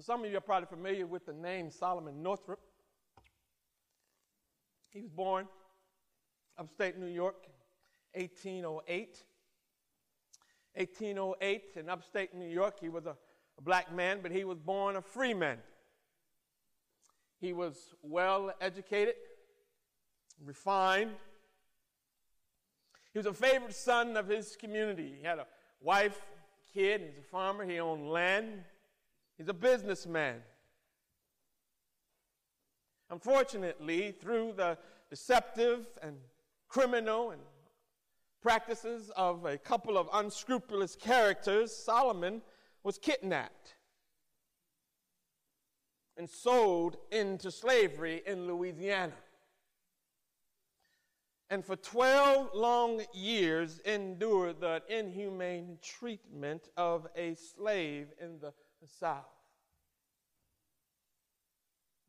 Some of you are probably familiar with the name Solomon Northup. He was born upstate New York, 1808. 1808 in upstate New York, he was a, a black man, but he was born a free man. He was well educated, refined. He was a favorite son of his community. He had a wife, kid, he's a farmer, he owned land. He's a businessman. Unfortunately, through the deceptive and criminal and practices of a couple of unscrupulous characters, Solomon was kidnapped and sold into slavery in Louisiana. And for 12 long years endured the inhumane treatment of a slave in the South.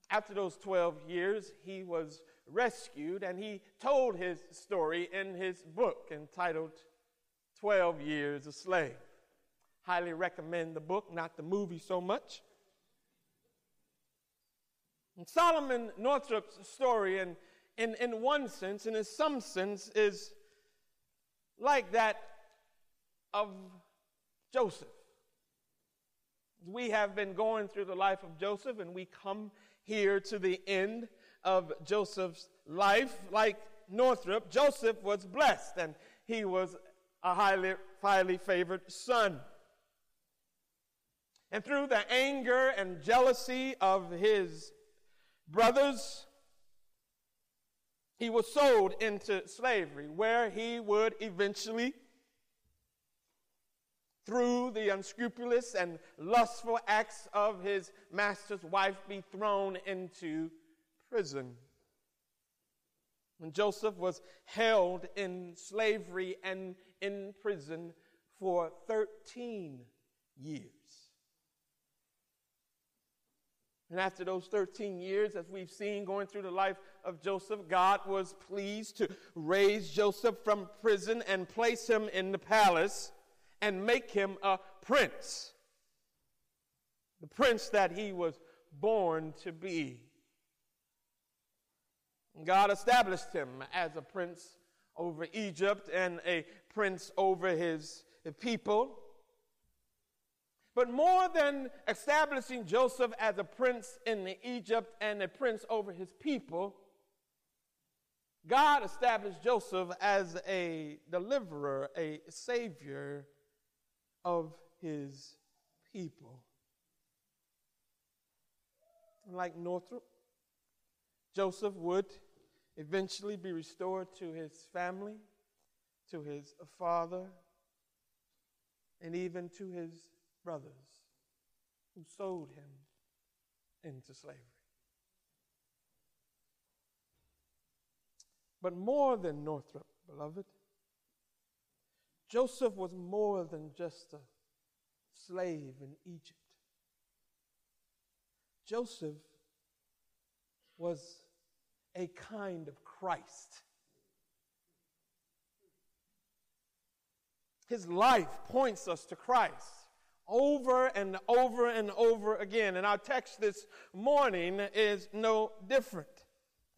After those 12 years, he was rescued and he told his story in his book entitled 12 Years a Slave. Highly recommend the book, not the movie so much. And Solomon Northup's story, in, in, in one sense, and in some sense, is like that of Joseph. We have been going through the life of Joseph, and we come here to the end of Joseph's life. Like Northup, Joseph was blessed, and he was a highly, highly favored son. And through the anger and jealousy of his brothers, he was sold into slavery, where he would eventually through the unscrupulous and lustful acts of his master's wife, be thrown into prison. When Joseph was held in slavery and in prison for 13 years. And after those 13 years, as we've seen going through the life of Joseph, God was pleased to raise Joseph from prison and place him in the palace and make him a prince. The prince that he was born to be. God established him as a prince over Egypt and a prince over his people. But more than establishing Joseph as a prince in Egypt and a prince over his people, God established Joseph as a deliverer, a savior of his people. Like Northup, Joseph would eventually be restored to his family, to his father, and even to his brothers who sold him into slavery. But more than Northup, beloved, Joseph was more than just a slave in Egypt. Joseph was a kind of Christ. His life points us to Christ over and over and over again. And our text this morning is no different.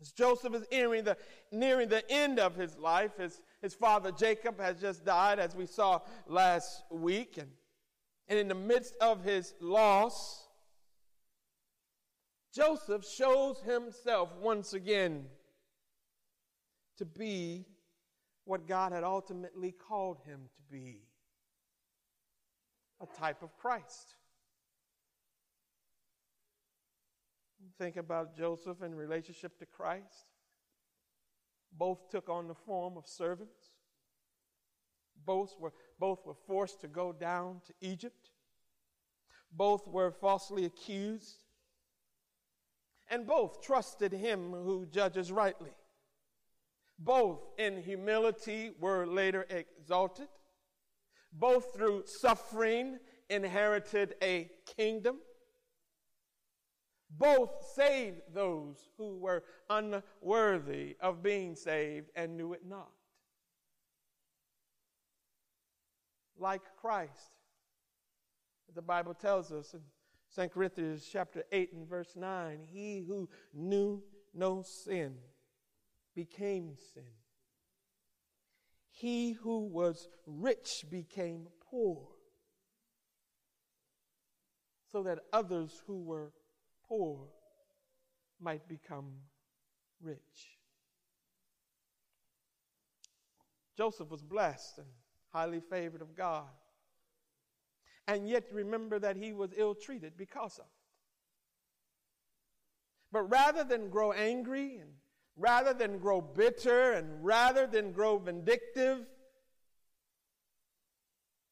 As Joseph is nearing the, nearing the end of his life, his, his father Jacob has just died, as we saw last week. And, and in the midst of his loss, Joseph shows himself once again to be what God had ultimately called him to be a type of Christ. Think about Joseph in relationship to Christ. Both took on the form of servants. Both were, both were forced to go down to Egypt. Both were falsely accused. And both trusted him who judges rightly. Both in humility were later exalted. Both through suffering inherited a kingdom both saved those who were unworthy of being saved and knew it not. Like Christ, the Bible tells us in 2 Corinthians chapter 8 and verse 9 He who knew no sin became sin. He who was rich became poor, so that others who were poor might become rich. Joseph was blessed and highly favored of God. And yet remember that he was ill treated because of it. But rather than grow angry and rather than grow bitter and rather than grow vindictive,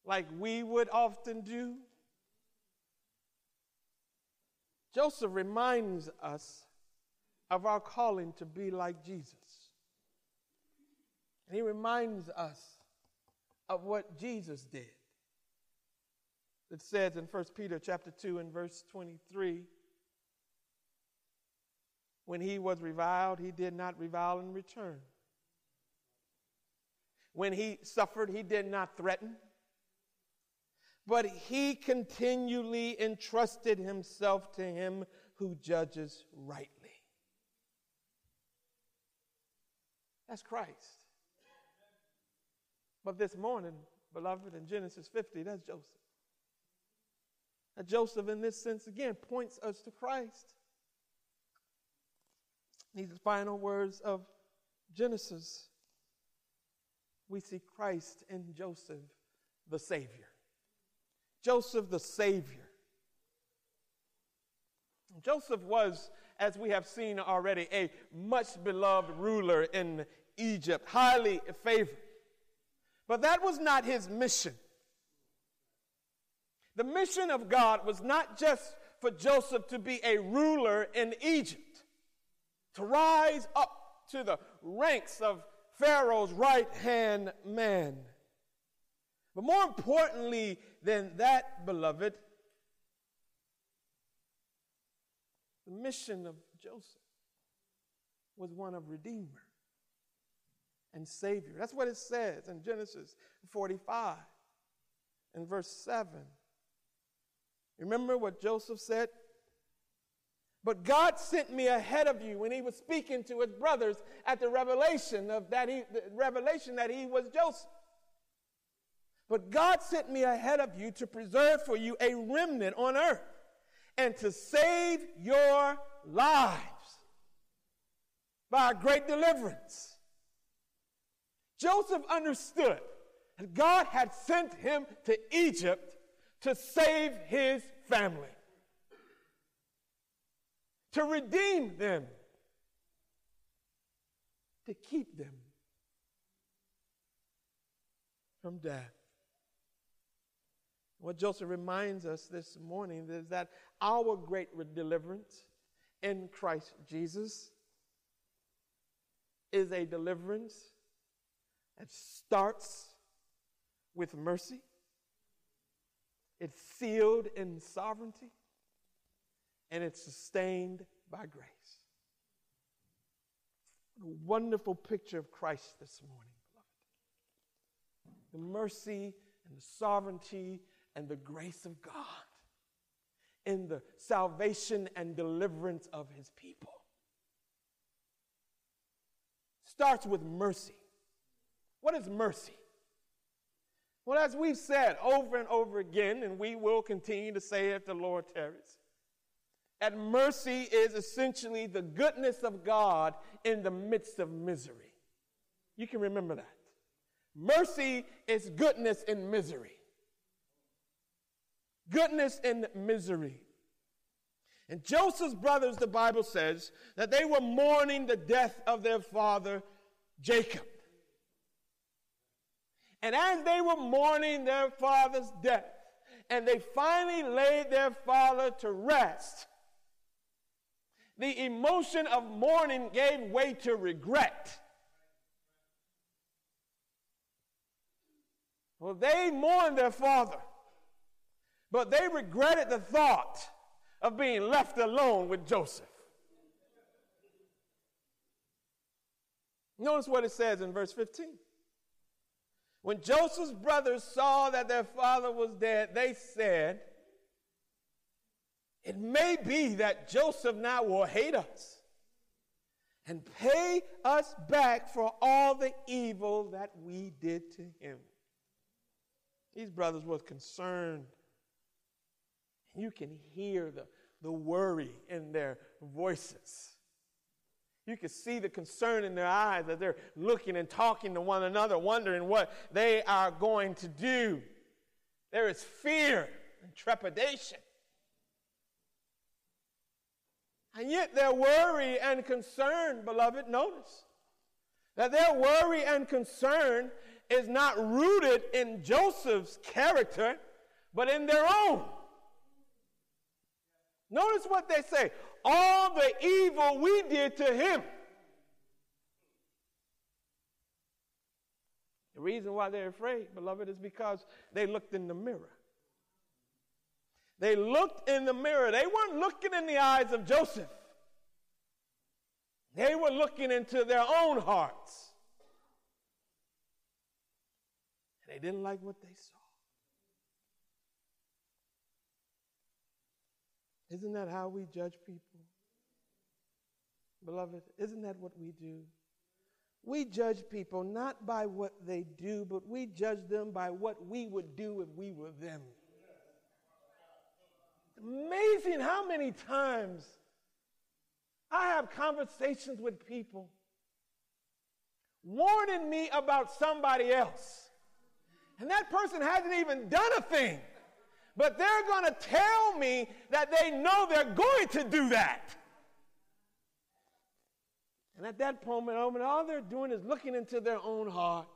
like we would often do, Joseph reminds us of our calling to be like Jesus. And he reminds us of what Jesus did. It says in 1 Peter chapter 2 and verse 23, when he was reviled, he did not revile in return. When he suffered, he did not threaten, but he continually entrusted himself to him who judges rightly. That's Christ. But this morning, beloved, in Genesis 50, that's Joseph. Now, Joseph, in this sense, again, points us to Christ. These final words of Genesis, we see Christ in Joseph, the Savior. Joseph, the Savior. Joseph was, as we have seen already, a much beloved ruler in Egypt, highly favored. But that was not his mission. The mission of God was not just for Joseph to be a ruler in Egypt, to rise up to the ranks of Pharaoh's right hand man. But more importantly than that, beloved, the mission of Joseph was one of Redeemer and Savior. That's what it says in Genesis 45 and verse 7. Remember what Joseph said? But God sent me ahead of you when he was speaking to his brothers at the revelation of that he, the revelation that he was Joseph. But God sent me ahead of you to preserve for you a remnant on earth and to save your lives by a great deliverance. Joseph understood that God had sent him to Egypt to save his family, to redeem them, to keep them from death. What Joseph reminds us this morning is that our great deliverance in Christ Jesus is a deliverance that starts with mercy, it's sealed in sovereignty, and it's sustained by grace. a wonderful picture of Christ this morning, beloved. The mercy and the sovereignty and the grace of God in the salvation and deliverance of his people. Starts with mercy. What is mercy? Well, as we've said over and over again, and we will continue to say if the Lord tarries, that mercy is essentially the goodness of God in the midst of misery. You can remember that. Mercy is goodness in misery goodness and misery. And Joseph's brothers, the Bible says, that they were mourning the death of their father, Jacob. And as they were mourning their father's death, and they finally laid their father to rest, the emotion of mourning gave way to regret. Well, they mourned their father. But they regretted the thought of being left alone with Joseph. Notice what it says in verse 15. When Joseph's brothers saw that their father was dead, they said, It may be that Joseph now will hate us and pay us back for all the evil that we did to him. These brothers were concerned. You can hear the, the worry in their voices. You can see the concern in their eyes as they're looking and talking to one another, wondering what they are going to do. There is fear and trepidation. And yet, their worry and concern, beloved, notice that their worry and concern is not rooted in Joseph's character, but in their own. Notice what they say all the evil we did to him. The reason why they're afraid, beloved, is because they looked in the mirror. They looked in the mirror. They weren't looking in the eyes of Joseph, they were looking into their own hearts. And they didn't like what they saw. Isn't that how we judge people? Beloved, isn't that what we do? We judge people not by what they do, but we judge them by what we would do if we were them. Amazing how many times I have conversations with people warning me about somebody else. And that person hasn't even done a thing. But they're going to tell me that they know they're going to do that. And at that moment, all they're doing is looking into their own heart.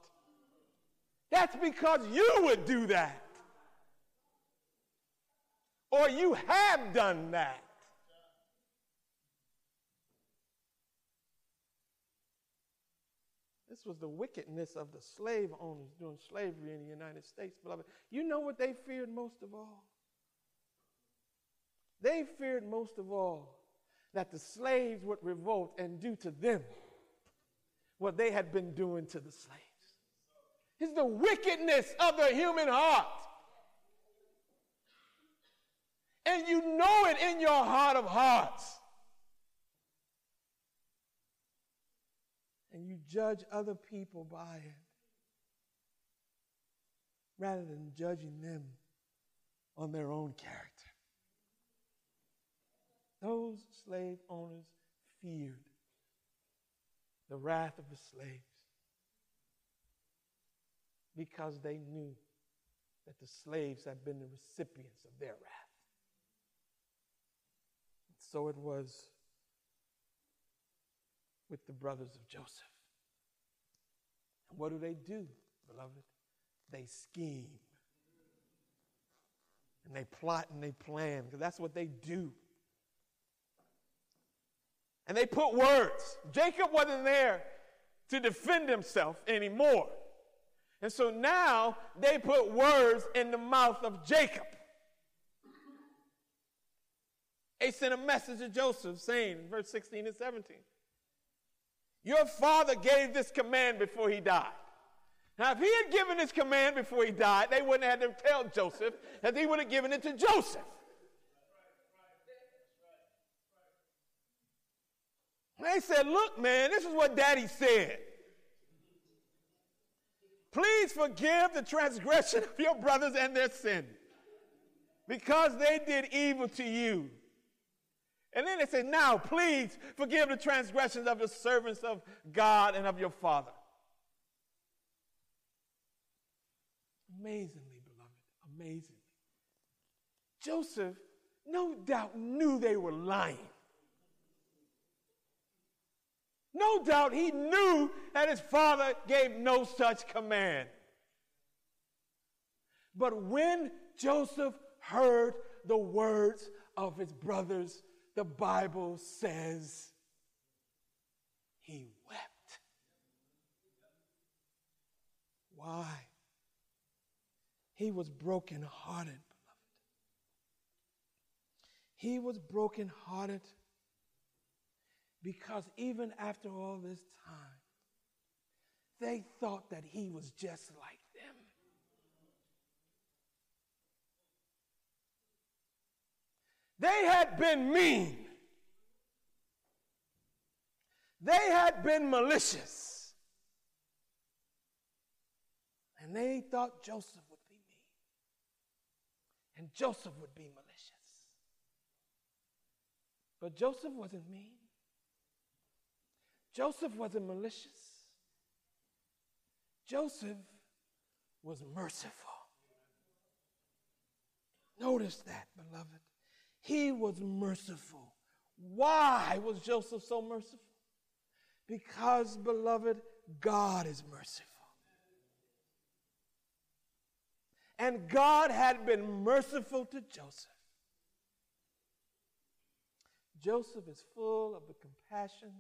That's because you would do that. Or you have done that. This was the wickedness of the slave owners during slavery in the United States, beloved. You know what they feared most of all? They feared most of all that the slaves would revolt and do to them what they had been doing to the slaves. It's the wickedness of the human heart. And you know it in your heart of hearts. And you judge other people by it rather than judging them on their own character. Those slave owners feared the wrath of the slaves because they knew that the slaves had been the recipients of their wrath. So it was with the brothers of Joseph. And what do they do, beloved? They scheme. And they plot and they plan, because that's what they do and they put words. Jacob wasn't there to defend himself anymore. And so now they put words in the mouth of Jacob. They sent a message to Joseph saying, verse 16 and 17, Your father gave this command before he died. Now, if he had given this command before he died, they wouldn't have had to tell Joseph that he would have given it to Joseph. They said, Look, man, this is what daddy said. Please forgive the transgression of your brothers and their sin because they did evil to you. And then they said, Now, please forgive the transgressions of the servants of God and of your father. Amazingly, beloved, amazingly. Joseph, no doubt, knew they were lying. No doubt he knew that his father gave no such command. But when Joseph heard the words of his brothers, the Bible says he wept. Why? He was brokenhearted, beloved. He was brokenhearted because even after all this time, they thought that he was just like them. They had been mean. They had been malicious. And they thought Joseph would be mean. And Joseph would be malicious. But Joseph wasn't mean. Joseph wasn't malicious. Joseph was merciful. Notice that, beloved. He was merciful. Why was Joseph so merciful? Because, beloved, God is merciful. And God had been merciful to Joseph. Joseph is full of the compassion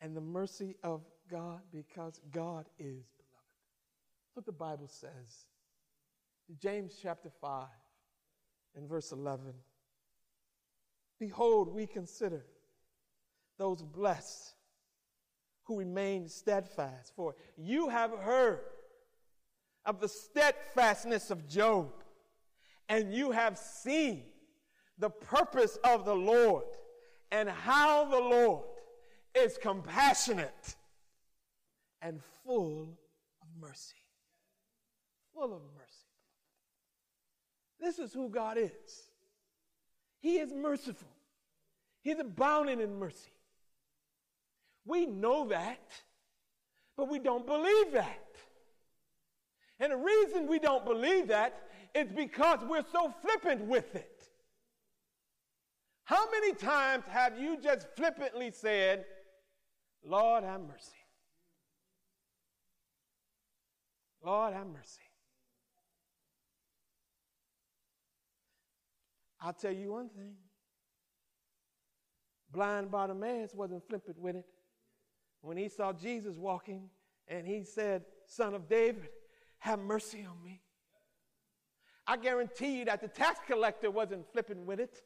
and the mercy of God because God is beloved. That's what the Bible says. James chapter 5 and verse 11. Behold, we consider those blessed who remain steadfast, for you have heard of the steadfastness of Job, and you have seen the purpose of the Lord and how the Lord is compassionate and full of mercy. Full of mercy. This is who God is. He is merciful. He's abounding in mercy. We know that, but we don't believe that. And the reason we don't believe that is because we're so flippant with it. How many times have you just flippantly said, Lord, have mercy? Lord, have mercy. I'll tell you one thing. Blind Bartimaeus wasn't flippant with it. When he saw Jesus walking and he said, Son of David, have mercy on me. I guarantee you that the tax collector wasn't flippant with it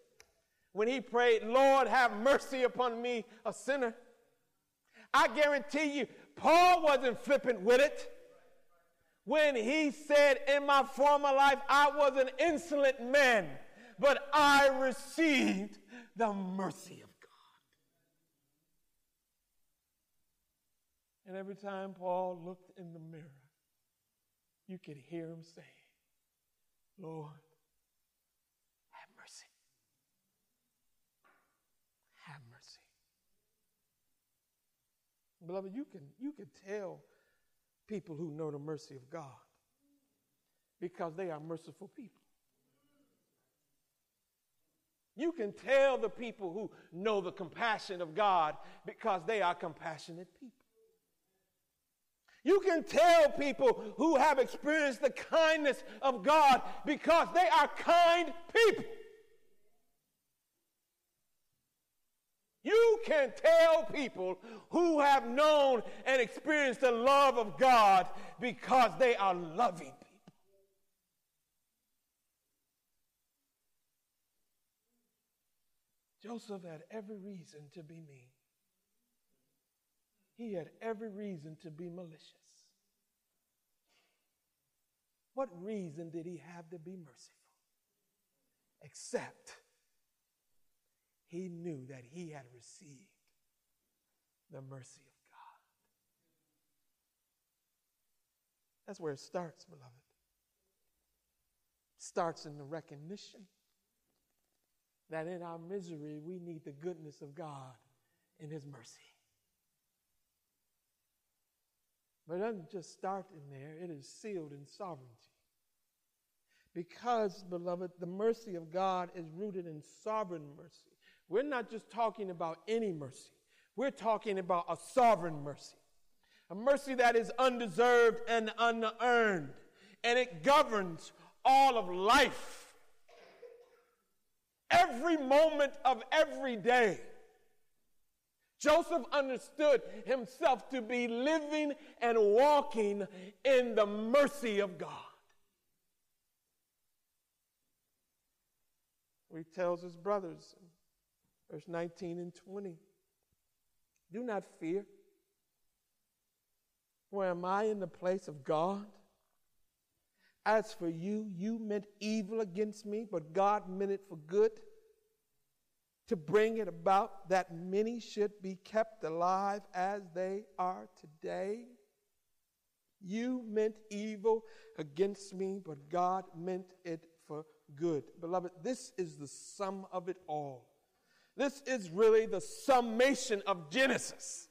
when he prayed, Lord, have mercy upon me, a sinner. I guarantee you, Paul wasn't flippant with it when he said, In my former life, I was an insolent man, but I received the mercy of God. And every time Paul looked in the mirror, you could hear him say, Lord, have mercy. Have mercy. Beloved, you can, you can tell people who know the mercy of God because they are merciful people. You can tell the people who know the compassion of God because they are compassionate people. You can tell people who have experienced the kindness of God because they are kind people. You can tell people who have known and experienced the love of God because they are loving people. Joseph had every reason to be mean. He had every reason to be malicious. What reason did he have to be merciful? Except he knew that he had received the mercy of God. That's where it starts, beloved. It starts in the recognition that in our misery we need the goodness of God in His mercy. But it doesn't just start in there, it is sealed in sovereignty. Because, beloved, the mercy of God is rooted in sovereign mercy. We're not just talking about any mercy, we're talking about a sovereign mercy, a mercy that is undeserved and unearned, and it governs all of life. Every moment of every day. Joseph understood himself to be living and walking in the mercy of God. He tells his brothers verse 19 and 20. Do not fear. For am I in the place of God? As for you, you meant evil against me, but God meant it for good, to bring it about that many should be kept alive as they are today. You meant evil against me, but God meant it for good. Beloved, this is the sum of it all. This is really the summation of Genesis.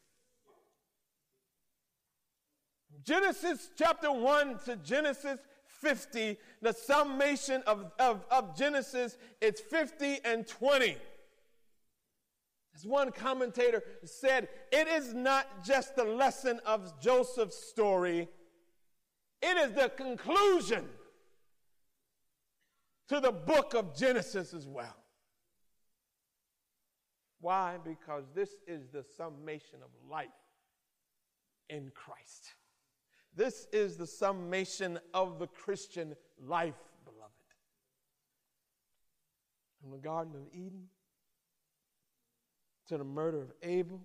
Genesis chapter 1 to Genesis 50, the summation of, of, of Genesis, it's 50 and 20. As one commentator said, it is not just the lesson of Joseph's story, it is the conclusion to the book of Genesis as well. Why? Because this is the summation of life in Christ. This is the summation of the Christian life, beloved. From the Garden of Eden to the murder of Abel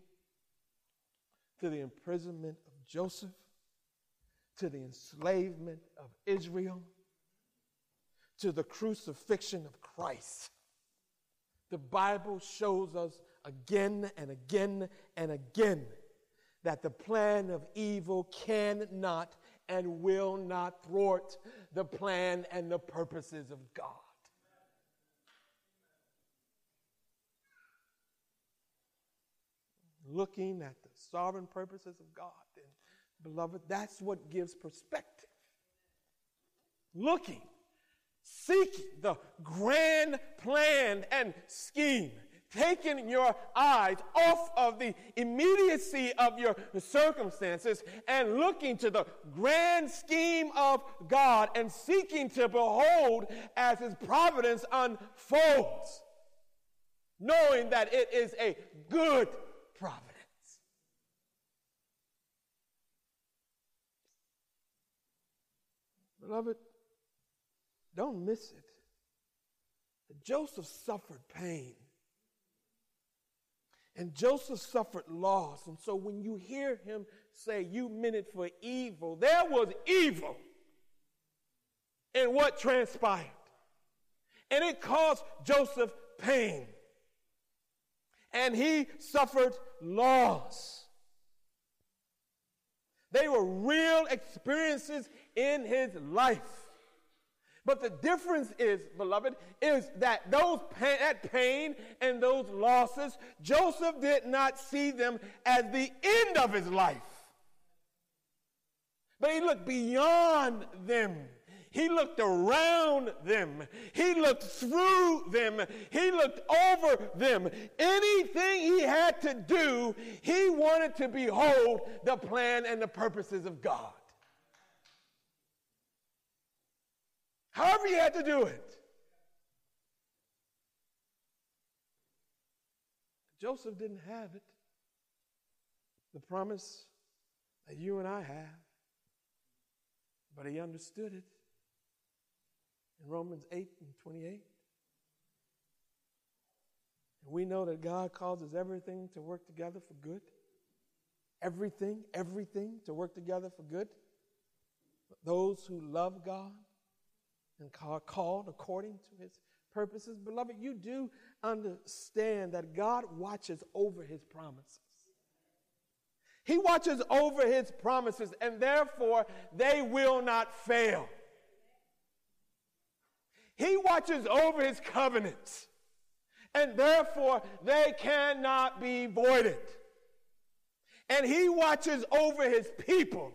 to the imprisonment of Joseph to the enslavement of Israel to the crucifixion of Christ. The Bible shows us again and again and again that the plan of evil cannot and will not thwart the plan and the purposes of God. Looking at the sovereign purposes of God, beloved, that's what gives perspective. Looking, seeking the grand plan and scheme taking your eyes off of the immediacy of your circumstances and looking to the grand scheme of God and seeking to behold as His providence unfolds, knowing that it is a good providence. Beloved, don't miss it. Joseph suffered pain and Joseph suffered loss. And so when you hear him say, You meant it for evil, there was evil in what transpired. And it caused Joseph pain. And he suffered loss. They were real experiences in his life. But the difference is, beloved, is that those pain, that pain and those losses, Joseph did not see them as the end of his life. But he looked beyond them. He looked around them. He looked through them. He looked over them. Anything he had to do, he wanted to behold the plan and the purposes of God. However, you had to do it. Joseph didn't have it. The promise that you and I have. But he understood it in Romans 8 and 28. And we know that God causes everything to work together for good. Everything, everything to work together for good. Those who love God and called according to his purposes. Beloved, you do understand that God watches over his promises. He watches over his promises, and therefore they will not fail. He watches over his covenants, and therefore they cannot be voided. And he watches over his people,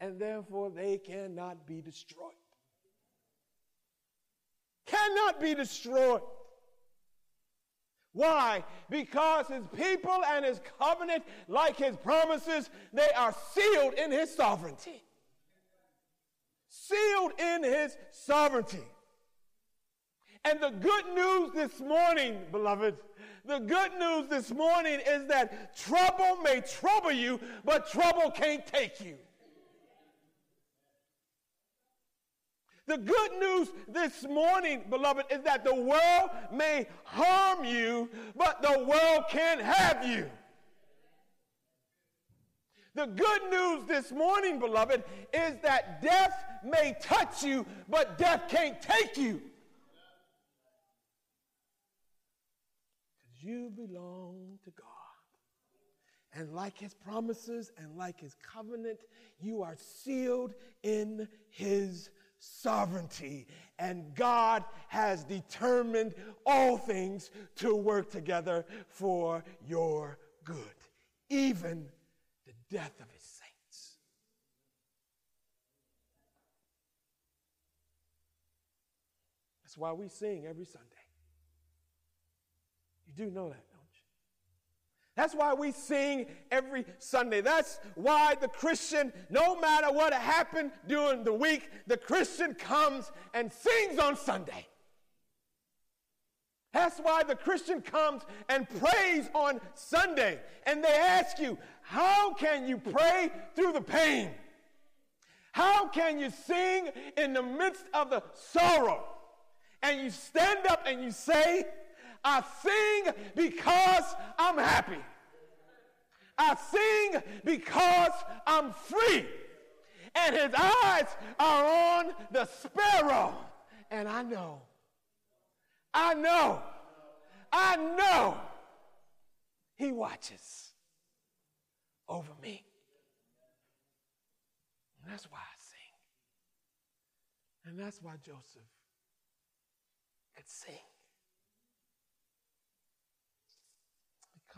and therefore they cannot be destroyed. Cannot be destroyed. Why? Because his people and his covenant, like his promises, they are sealed in his sovereignty. Sealed in his sovereignty. And the good news this morning, beloved, the good news this morning is that trouble may trouble you, but trouble can't take you. The good news this morning, beloved, is that the world may harm you, but the world can't have you. The good news this morning, beloved, is that death may touch you, but death can't take you. Because you belong to God. And like his promises and like his covenant, you are sealed in his sovereignty. And God has determined all things to work together for your good, even the death of his saints. That's why we sing every Sunday. You do know that? That's why we sing every Sunday. That's why the Christian, no matter what happened during the week, the Christian comes and sings on Sunday. That's why the Christian comes and prays on Sunday. And they ask you, how can you pray through the pain? How can you sing in the midst of the sorrow? And you stand up and you say, I sing because I'm happy. I sing because I'm free. And his eyes are on the sparrow. And I know, I know, I know he watches over me. And that's why I sing. And that's why Joseph could sing.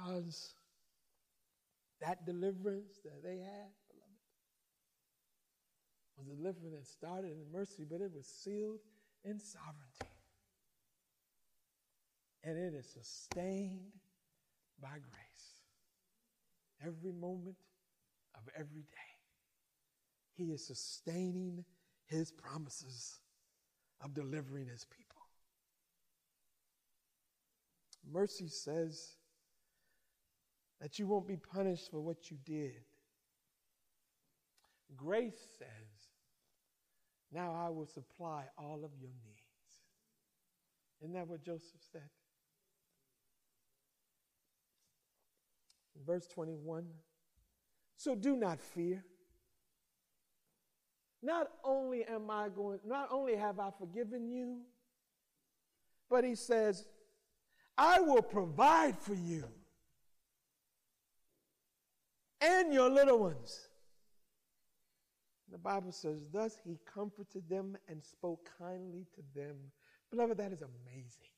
Because that deliverance that they had, beloved, was a deliverance that started in mercy, but it was sealed in sovereignty. And it is sustained by grace. Every moment of every day, He is sustaining His promises of delivering His people. Mercy says, that you won't be punished for what you did. Grace says, Now I will supply all of your needs. Isn't that what Joseph said? Verse 21 So do not fear. Not only am I going, not only have I forgiven you, but he says, I will provide for you and your little ones. The Bible says, Thus he comforted them and spoke kindly to them. Beloved, that is amazing.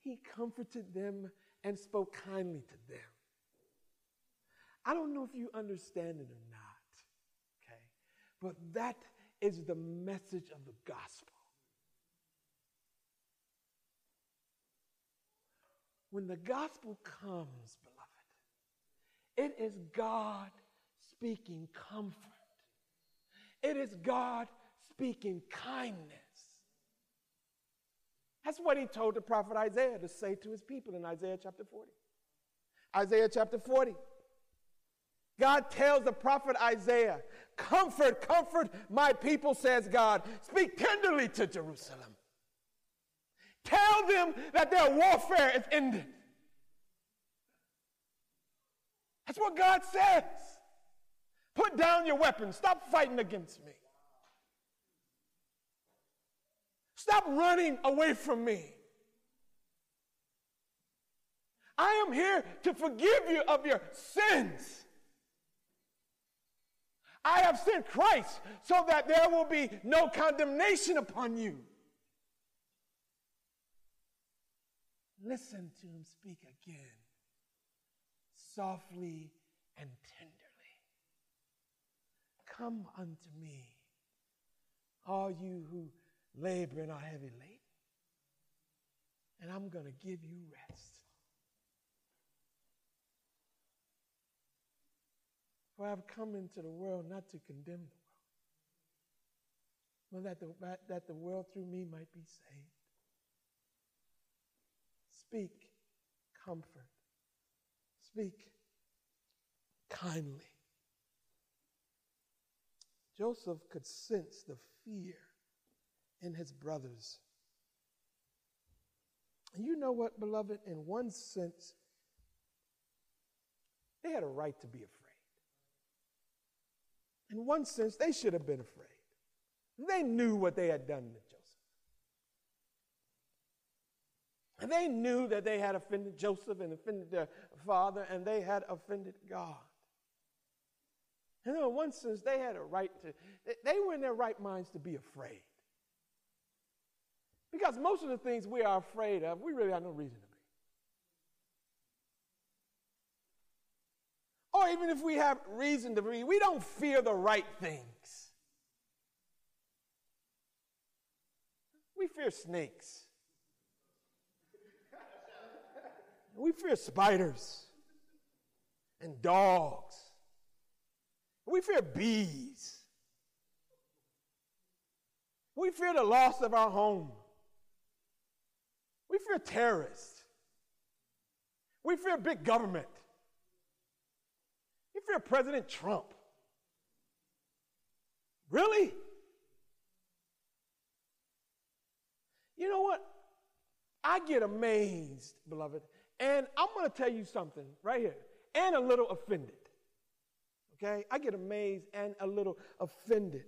He comforted them and spoke kindly to them. I don't know if you understand it or not, okay? But that is the message of the gospel. When the gospel comes, it is God speaking comfort. It is God speaking kindness. That's what he told the prophet Isaiah to say to his people in Isaiah chapter 40. Isaiah chapter 40. God tells the prophet Isaiah, Comfort, comfort my people, says God. Speak tenderly to Jerusalem. Tell them that their warfare is ended. That's what God says. Put down your weapons. Stop fighting against me. Stop running away from me. I am here to forgive you of your sins. I have sent Christ so that there will be no condemnation upon you. Listen to him speak again softly and tenderly. Come unto me, all you who labor and are heavy laden, and I'm going to give you rest. For I've come into the world not to condemn the world, but that the, that the world through me might be saved. Speak comfort speak kindly. Joseph could sense the fear in his brothers. You know what, beloved? In one sense, they had a right to be afraid. In one sense, they should have been afraid. They knew what they had done to Joseph. And they knew that they had offended Joseph and offended their father, and they had offended God. And in one sense, they had a right to, they were in their right minds to be afraid. Because most of the things we are afraid of, we really have no reason to be. Or even if we have reason to be, we don't fear the right things. We fear snakes. We fear spiders and dogs. We fear bees. We fear the loss of our home. We fear terrorists. We fear big government. We fear President Trump. Really? You know what? I get amazed, beloved. And I'm going to tell you something right here, and a little offended. Okay? I get amazed and a little offended.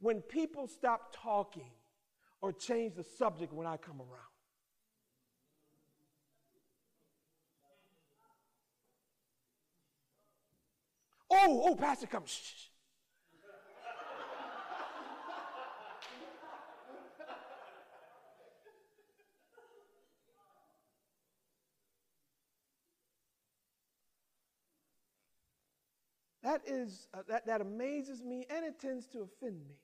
When people stop talking or change the subject when I come around. Oh, oh, Pastor, come. That is uh, that, that amazes me and it tends to offend me.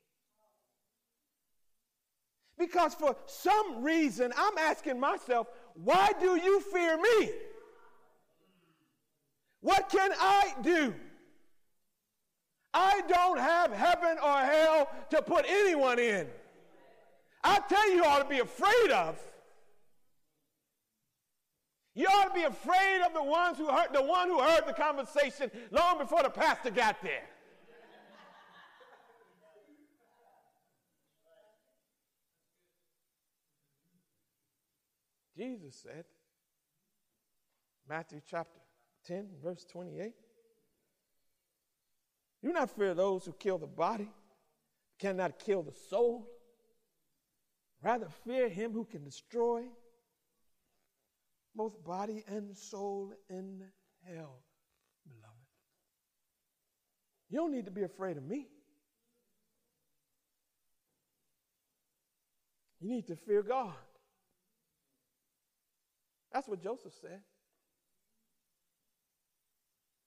Because for some reason, I'm asking myself, why do you fear me? What can I do? I don't have heaven or hell to put anyone in. I tell you, ought to be afraid of. You ought to be afraid of the ones who heard the one who heard the conversation long before the pastor got there. Jesus said, Matthew chapter 10, verse 28. Do not fear those who kill the body, cannot kill the soul. Rather, fear him who can destroy both body and soul in hell, beloved. You don't need to be afraid of me. You need to fear God. That's what Joseph said.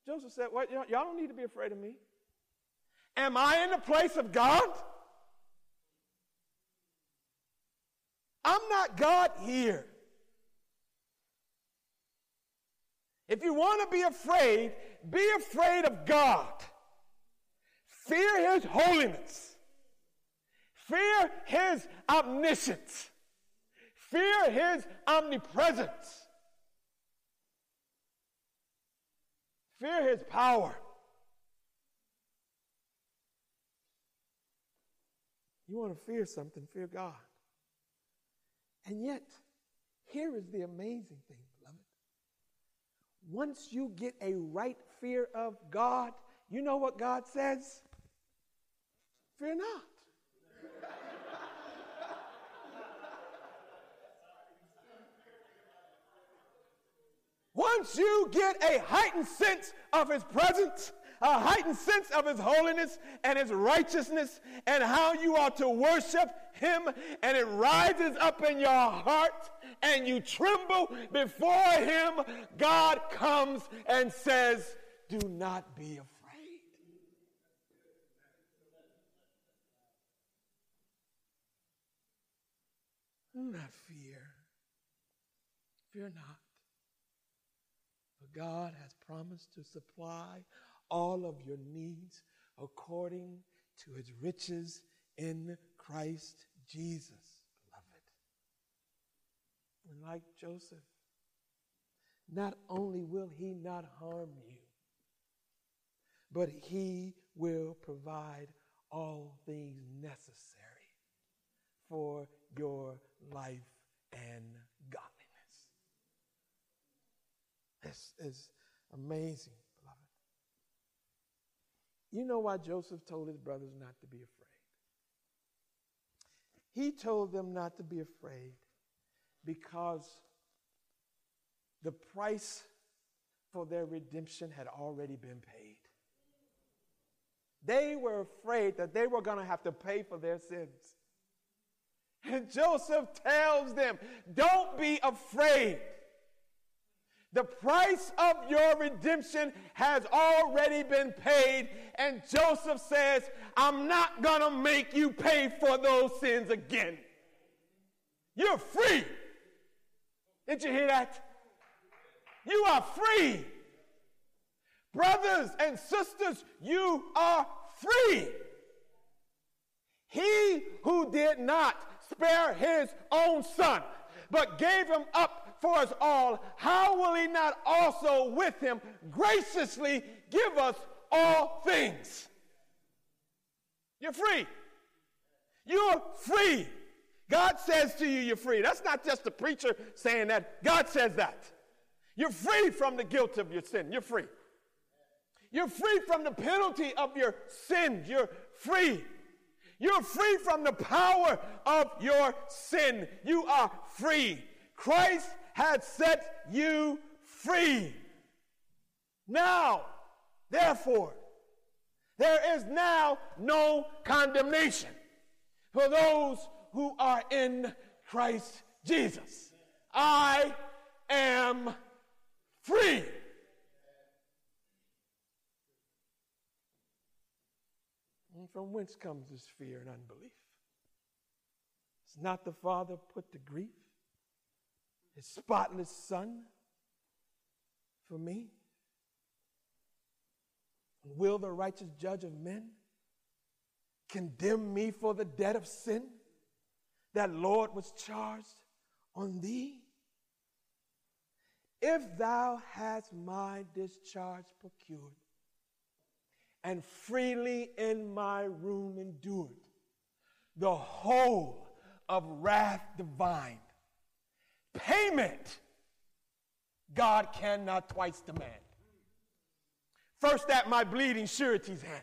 Joseph said, well, y'all don't need to be afraid of me. Am I in the place of God? I'm not God here. If you want to be afraid, be afraid of God. Fear His holiness. Fear His omniscience. Fear his omnipresence. Fear his power. You want to fear something, fear God. And yet, here is the amazing thing. Once you get a right fear of God, you know what God says? Fear not. Once you get a heightened sense of his presence, a heightened sense of his holiness and his righteousness and how you are to worship him, and it rises up in your heart and you tremble before him, God comes and says, Do not be afraid. Do not fear. Fear not. For God has promised to supply all of your needs according to his riches in Christ Jesus, beloved. And like Joseph, not only will he not harm you, but he will provide all things necessary for your life and godliness. This is amazing. You know why Joseph told his brothers not to be afraid? He told them not to be afraid because the price for their redemption had already been paid. They were afraid that they were going to have to pay for their sins. And Joseph tells them, Don't be afraid. The price of your redemption has already been paid. And Joseph says, I'm not going to make you pay for those sins again. You're free. Did you hear that? You are free. Brothers and sisters, you are free. He who did not spare his own son, but gave him up for us all, how will he not also with him graciously give us all things? You're free. You're free. God says to you, you're free. That's not just the preacher saying that. God says that. You're free from the guilt of your sin. You're free. You're free from the penalty of your sins. You're free. You're free from the power of your sin. You are free. Christ has set you free. Now, therefore, there is now no condemnation for those who are in Christ Jesus. I am free. And from whence comes this fear and unbelief? It's not the Father put to grief his spotless Son for me? Will the righteous judge of men condemn me for the debt of sin that Lord was charged on thee? If thou hast my discharge procured, and freely in my room endured the whole of wrath divine, payment God cannot twice demand. First at my bleeding surety's hand,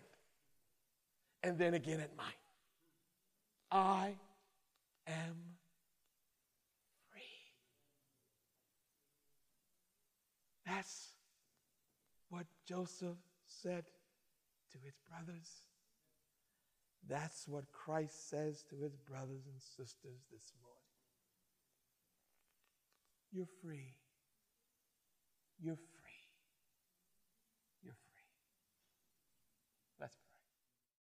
and then again at mine. I am free. That's what Joseph said to his brothers. That's what Christ says to his brothers and sisters this morning. You're free. You're